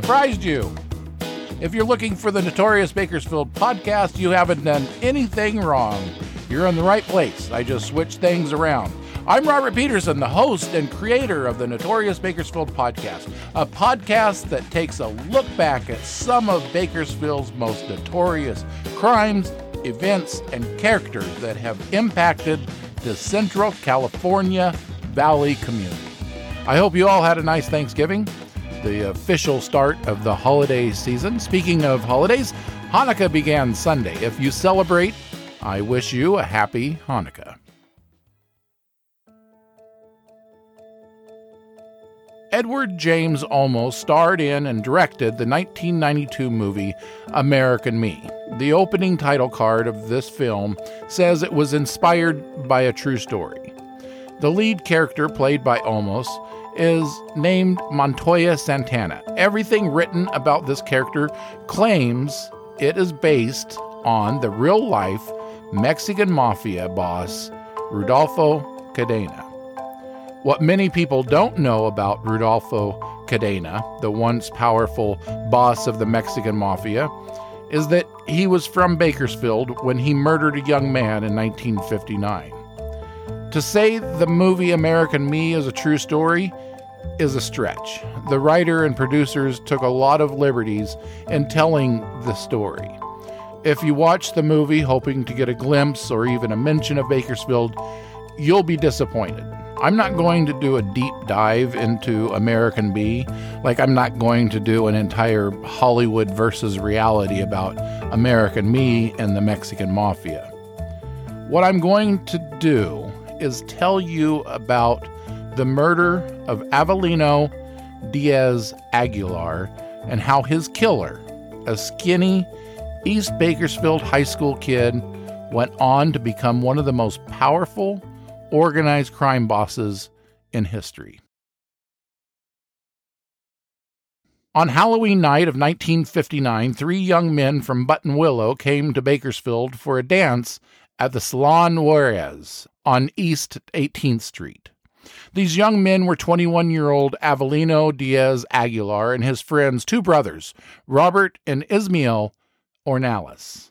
surprised you. If you're looking for the Notorious Bakersfield podcast, you haven't done anything wrong. You're in the right place. I just switched things around. I'm Robert Peterson, the host and creator of the Notorious Bakersfield podcast, a podcast that takes a look back at some of Bakersfield's most notorious crimes, events, and characters that have impacted the Central California Valley community. I hope you all had a nice Thanksgiving, the official start of the holiday season. Speaking of holidays, Hanukkah began Sunday. If you celebrate, I wish you a happy Hanukkah. Edward James Olmos starred in and directed the 1992 movie American Me. The opening title card of this film says it was inspired by a true story. The lead character, played by Olmos, is named Montoya Santana. Everything written about this character claims it is based on the real life Mexican mafia boss Rudolfo Cadena. What many people don't know about Rudolfo Cadena, the once powerful boss of the Mexican mafia, is that he was from Bakersfield when he murdered a young man in 1959. To say the movie American Me is a true story is a stretch. The writer and producers took a lot of liberties in telling the story. If you watch the movie hoping to get a glimpse or even a mention of Bakersfield, you'll be disappointed. I'm not going to do a deep dive into American Me, like I'm not going to do an entire Hollywood versus reality about American Me and the Mexican Mafia. What I'm going to do is tell you about the murder of Avelino Diaz Aguilar and how his killer, a skinny East Bakersfield high school kid, went on to become one of the most powerful organized crime bosses in history. On Halloween night of 1959, three young men from Buttonwillow came to Bakersfield for a dance at the Salon Juarez on East 18th Street. These young men were 21 year old Avelino Diaz Aguilar and his friends, two brothers, Robert and Ismael Ornelas.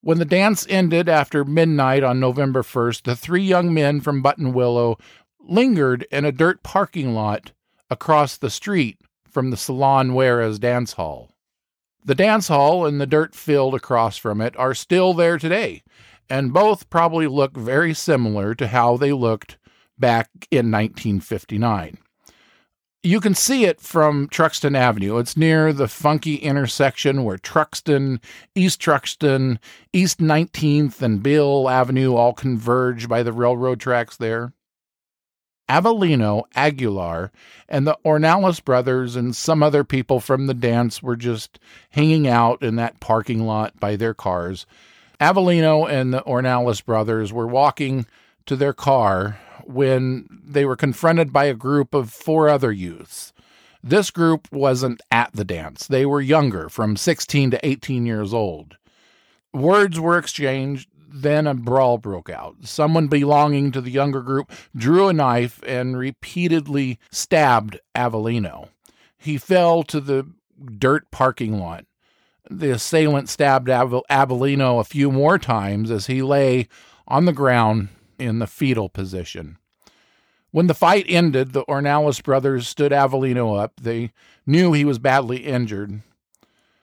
When the dance ended after midnight on November 1st, the three young men from Buttonwillow lingered in a dirt parking lot across the street from the Salon Juarez dance hall. The dance hall and the dirt field across from it are still there today, and both probably look very similar to how they looked back in 1959. You can see it from Truxtun Avenue. It's near the funky intersection where Truxtun, East Truxtun, East 19th, and Beale Avenue all converge by the railroad tracks there. Avelino, Aguilar, and the Ornelas brothers and some other people from the dance were just hanging out in that parking lot by their cars. Avelino and the Ornelas brothers were walking to their car when they were confronted by a group of four other youths. This group wasn't at the dance. They were younger, from 16 to 18 years old. Words were exchanged, then a brawl broke out. Someone belonging to the younger group drew a knife and repeatedly stabbed Avelino. He fell to the dirt parking lot. The assailant stabbed Avelino a few more times as he lay on the ground in the fetal position. When the fight ended, the Ornelas brothers stood Avelino up. They knew he was badly injured.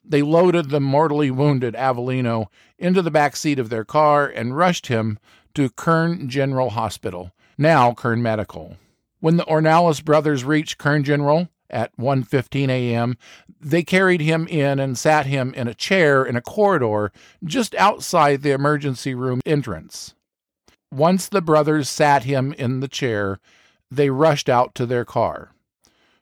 They loaded the mortally wounded Avelino into the back seat of their car and rushed him to Kern General Hospital, now Kern Medical. When the Ornelas brothers reached Kern General at 1:15 a.m., they carried him in and sat him in a chair in a corridor just outside the emergency room entrance. Once the brothers sat him in the chair, they rushed out to their car.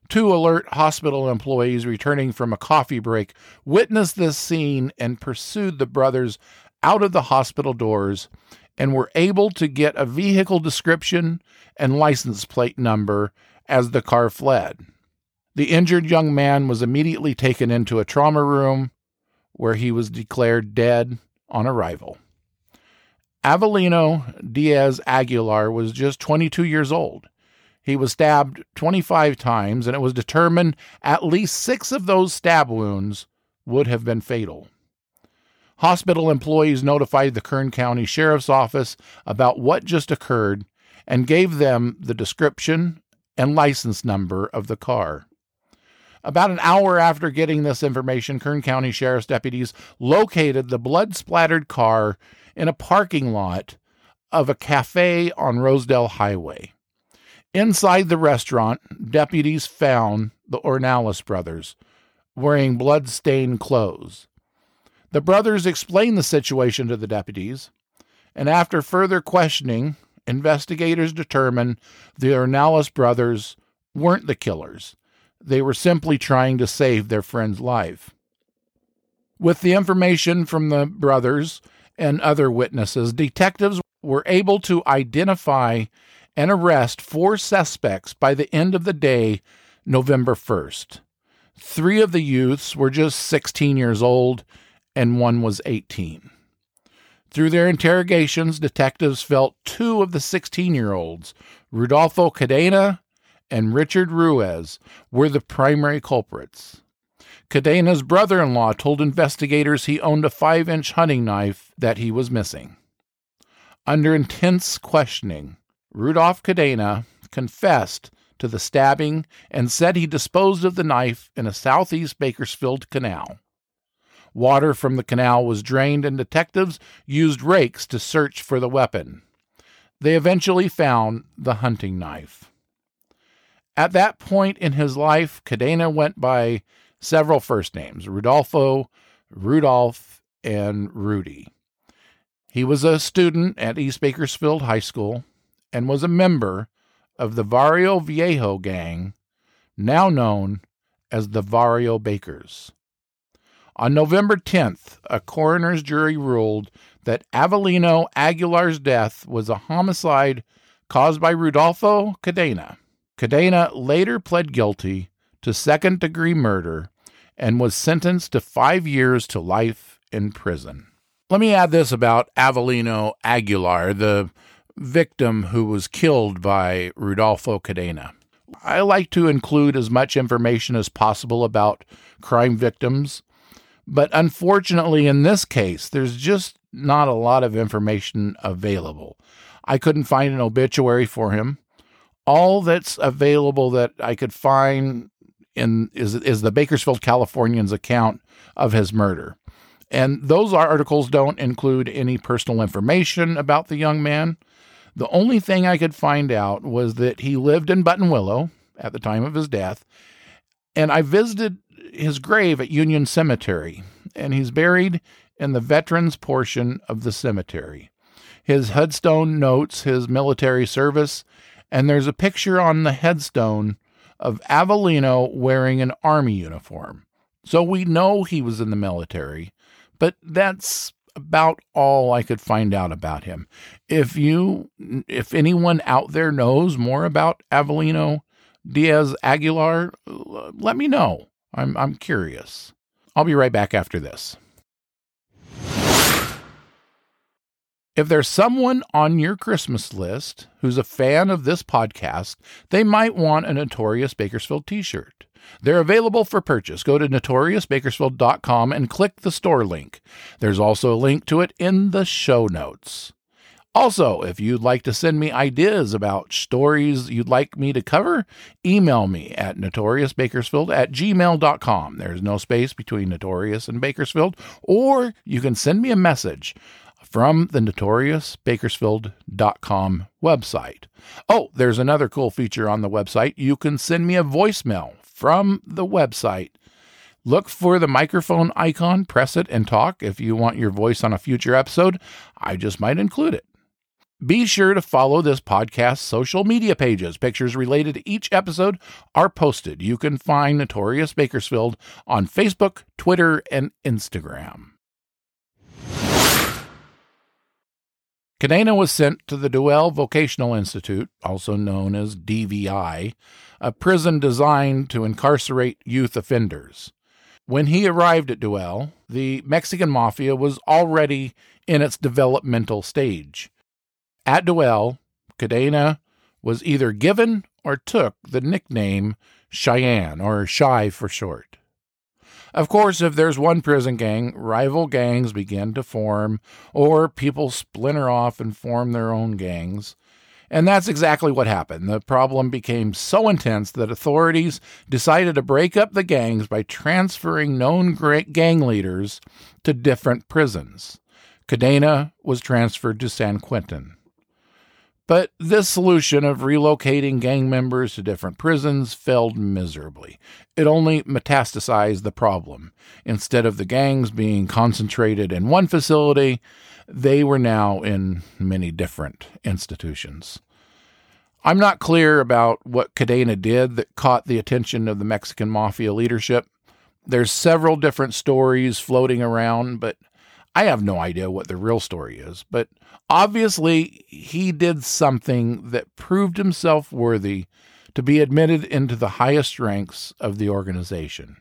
Two alert hospital employees returning from a coffee break witnessed this scene and pursued the brothers out of the hospital doors and were able to get a vehicle description and license plate number as the car fled. The injured young man was immediately taken into a trauma room where he was declared dead on arrival. Avelino Diaz Aguilar was just 22 years old. He was stabbed 25 times, and it was determined at least six of those stab wounds would have been fatal. Hospital employees notified the Kern County Sheriff's Office about what just occurred and gave them the description and license number of the car. About an hour after getting this information, Kern County Sheriff's deputies located the blood splattered car in a parking lot of a cafe on Rosedale Highway. Inside the restaurant, deputies found the Ornelas brothers wearing blood stained clothes. The brothers explained the situation to the deputies, and after further questioning, investigators determined the Ornelas brothers weren't the killers they were simply trying to save their friend's life. With the information from the brothers and other witnesses, detectives were able to identify and arrest four suspects by the end of the day, November 1st. Three of the youths were just 16 years old, and one was 18. Through their interrogations, detectives felt two of the 16 year olds, Rudolfo Cadena and Richard Ruiz were the primary culprits. Cadena's brother in law told investigators he owned a five inch hunting knife that he was missing. Under intense questioning, Rudolph Cadena confessed to the stabbing and said he disposed of the knife in a southeast Bakersfield canal. Water from the canal was drained, and detectives used rakes to search for the weapon. They eventually found the hunting knife. At that point in his life, Cadena went by several first names Rudolfo, Rudolph, and Rudy. He was a student at East Bakersfield High School and was a member of the Vario Viejo gang, now known as the Vario Bakers. On November 10th, a coroner's jury ruled that Avelino Aguilar's death was a homicide caused by Rudolfo Cadena. Cadena later pled guilty to second degree murder and was sentenced to five years to life in prison. Let me add this about Avelino Aguilar, the victim who was killed by Rudolfo Cadena. I like to include as much information as possible about crime victims, but unfortunately, in this case, there's just not a lot of information available. I couldn't find an obituary for him all that's available that I could find in is is the Bakersfield Californian's account of his murder. And those articles don't include any personal information about the young man. The only thing I could find out was that he lived in Buttonwillow at the time of his death, and I visited his grave at Union Cemetery, and he's buried in the veterans portion of the cemetery. His headstone notes his military service and there's a picture on the headstone of Avelino wearing an army uniform. So we know he was in the military, but that's about all I could find out about him. If you if anyone out there knows more about Avelino Diaz Aguilar, let me know. I'm I'm curious. I'll be right back after this. If there's someone on your Christmas list who's a fan of this podcast, they might want a Notorious Bakersfield t shirt. They're available for purchase. Go to notoriousbakersfield.com and click the store link. There's also a link to it in the show notes. Also, if you'd like to send me ideas about stories you'd like me to cover, email me at notoriousbakersfield at gmail.com. There's no space between Notorious and Bakersfield, or you can send me a message from the notoriousbakersfield.com website. Oh, there's another cool feature on the website. You can send me a voicemail from the website. Look for the microphone icon, press it, and talk. If you want your voice on a future episode, I just might include it. Be sure to follow this podcast's social media pages. Pictures related to each episode are posted. You can find Notorious Bakersfield on Facebook, Twitter, and Instagram. Cadena was sent to the Deuel Vocational Institute, also known as DVI, a prison designed to incarcerate youth offenders. When he arrived at Deuel, the Mexican Mafia was already in its developmental stage. At Deuel, Cadena was either given or took the nickname Cheyenne, or Shy for short. Of course, if there's one prison gang, rival gangs begin to form, or people splinter off and form their own gangs. And that's exactly what happened. The problem became so intense that authorities decided to break up the gangs by transferring known gang leaders to different prisons. Cadena was transferred to San Quentin. But this solution of relocating gang members to different prisons failed miserably. It only metastasized the problem. Instead of the gangs being concentrated in one facility, they were now in many different institutions. I'm not clear about what Cadena did that caught the attention of the Mexican mafia leadership. There's several different stories floating around, but I have no idea what the real story is, but obviously he did something that proved himself worthy to be admitted into the highest ranks of the organization.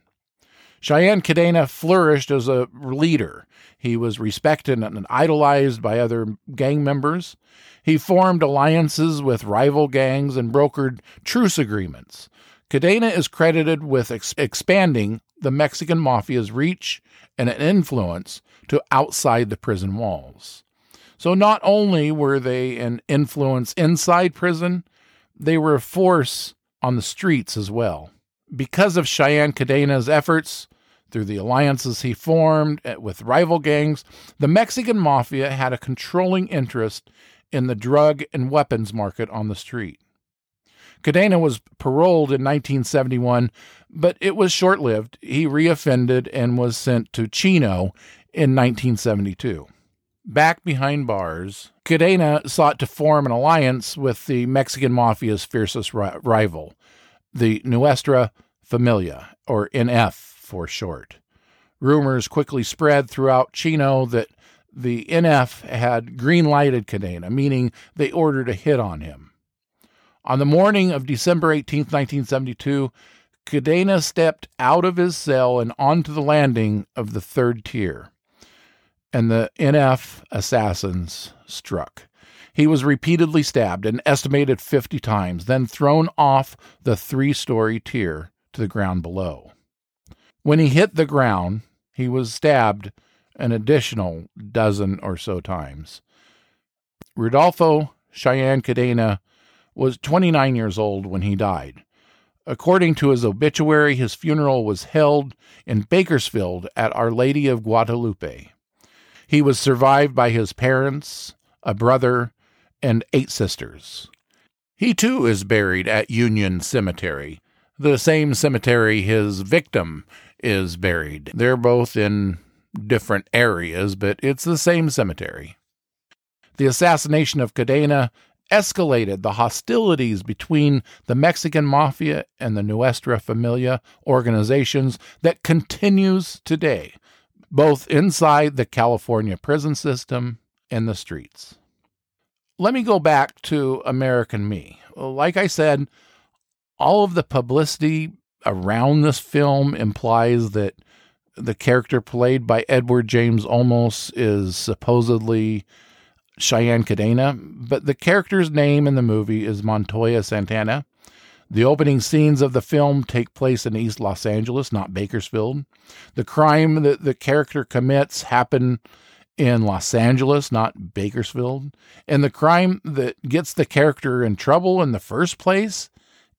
Cheyenne Cadena flourished as a leader. He was respected and idolized by other gang members. He formed alliances with rival gangs and brokered truce agreements. Cadena is credited with ex- expanding the Mexican mafia's reach and influence to outside the prison walls. So not only were they an influence inside prison, they were a force on the streets as well. Because of Cheyenne Cadena's efforts, through the alliances he formed eh, with rival gangs, the Mexican mafia had a controlling interest in the drug and weapons market on the street. Cadena was paroled in 1971, but it was short lived. He reoffended and was sent to Chino in 1972. Back behind bars, Cadena sought to form an alliance with the Mexican mafia's fiercest ri- rival, the Nuestra Familia, or NF for short. Rumors quickly spread throughout Chino that the NF had green lighted Cadena, meaning they ordered a hit on him. On the morning of December 18, 1972, Cadena stepped out of his cell and onto the landing of the third tier and the NF assassins struck. He was repeatedly stabbed, an estimated 50 times, then thrown off the three story tier to the ground below. When he hit the ground, he was stabbed an additional dozen or so times. Rodolfo Cheyenne Cadena was 29 years old when he died. According to his obituary, his funeral was held in Bakersfield at Our Lady of Guadalupe. He was survived by his parents, a brother, and eight sisters. He too is buried at Union Cemetery, the same cemetery his victim is buried. They're both in different areas, but it's the same cemetery. The assassination of Cadena escalated the hostilities between the Mexican mafia and the Nuestra Familia organizations that continues today both inside the California prison system and the streets. Let me go back to American Me. Like I said, all of the publicity around this film implies that the character played by Edward James Olmos is supposedly Cheyenne Cadena, but the character's name in the movie is Montoya Santana. The opening scenes of the film take place in East Los Angeles, not Bakersfield. The crime that the character commits happen in Los Angeles, not Bakersfield. And the crime that gets the character in trouble in the first place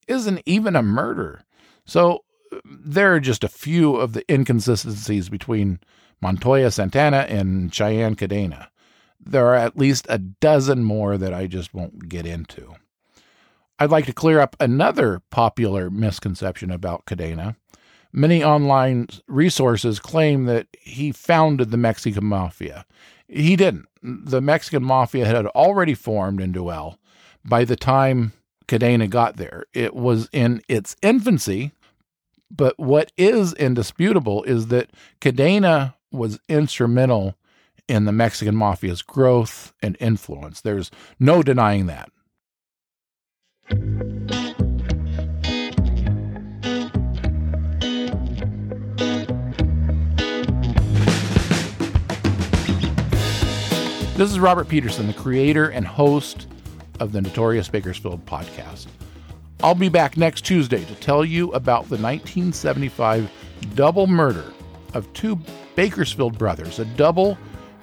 isn't even a murder. So there are just a few of the inconsistencies between Montoya Santana and Cheyenne Cadena. There are at least a dozen more that I just won't get into. I'd like to clear up another popular misconception about Cadena. Many online resources claim that he founded the Mexican Mafia. He didn't. The Mexican Mafia had already formed in Deuel by the time Cadena got there. It was in its infancy, but what is indisputable is that Cadena was instrumental in the Mexican Mafia's growth and influence. There's no denying that. This is Robert Peterson, the creator and host of the Notorious Bakersfield podcast. I'll be back next Tuesday to tell you about the 1975 double murder of two Bakersfield brothers, a double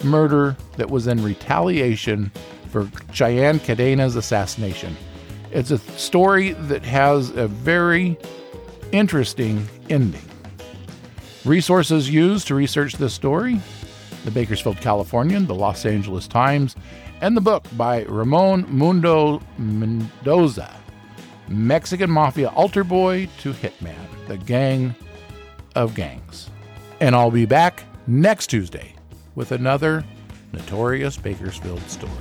murder that was in retaliation for Cheyenne Cadena's assassination. It's a story that has a very interesting ending. Resources used to research this story the Bakersfield Californian, the Los Angeles Times, and the book by Ramon Mundo Mendoza Mexican Mafia Altar Boy to Hitman, The Gang of Gangs. And I'll be back next Tuesday with another Notorious Bakersfield story.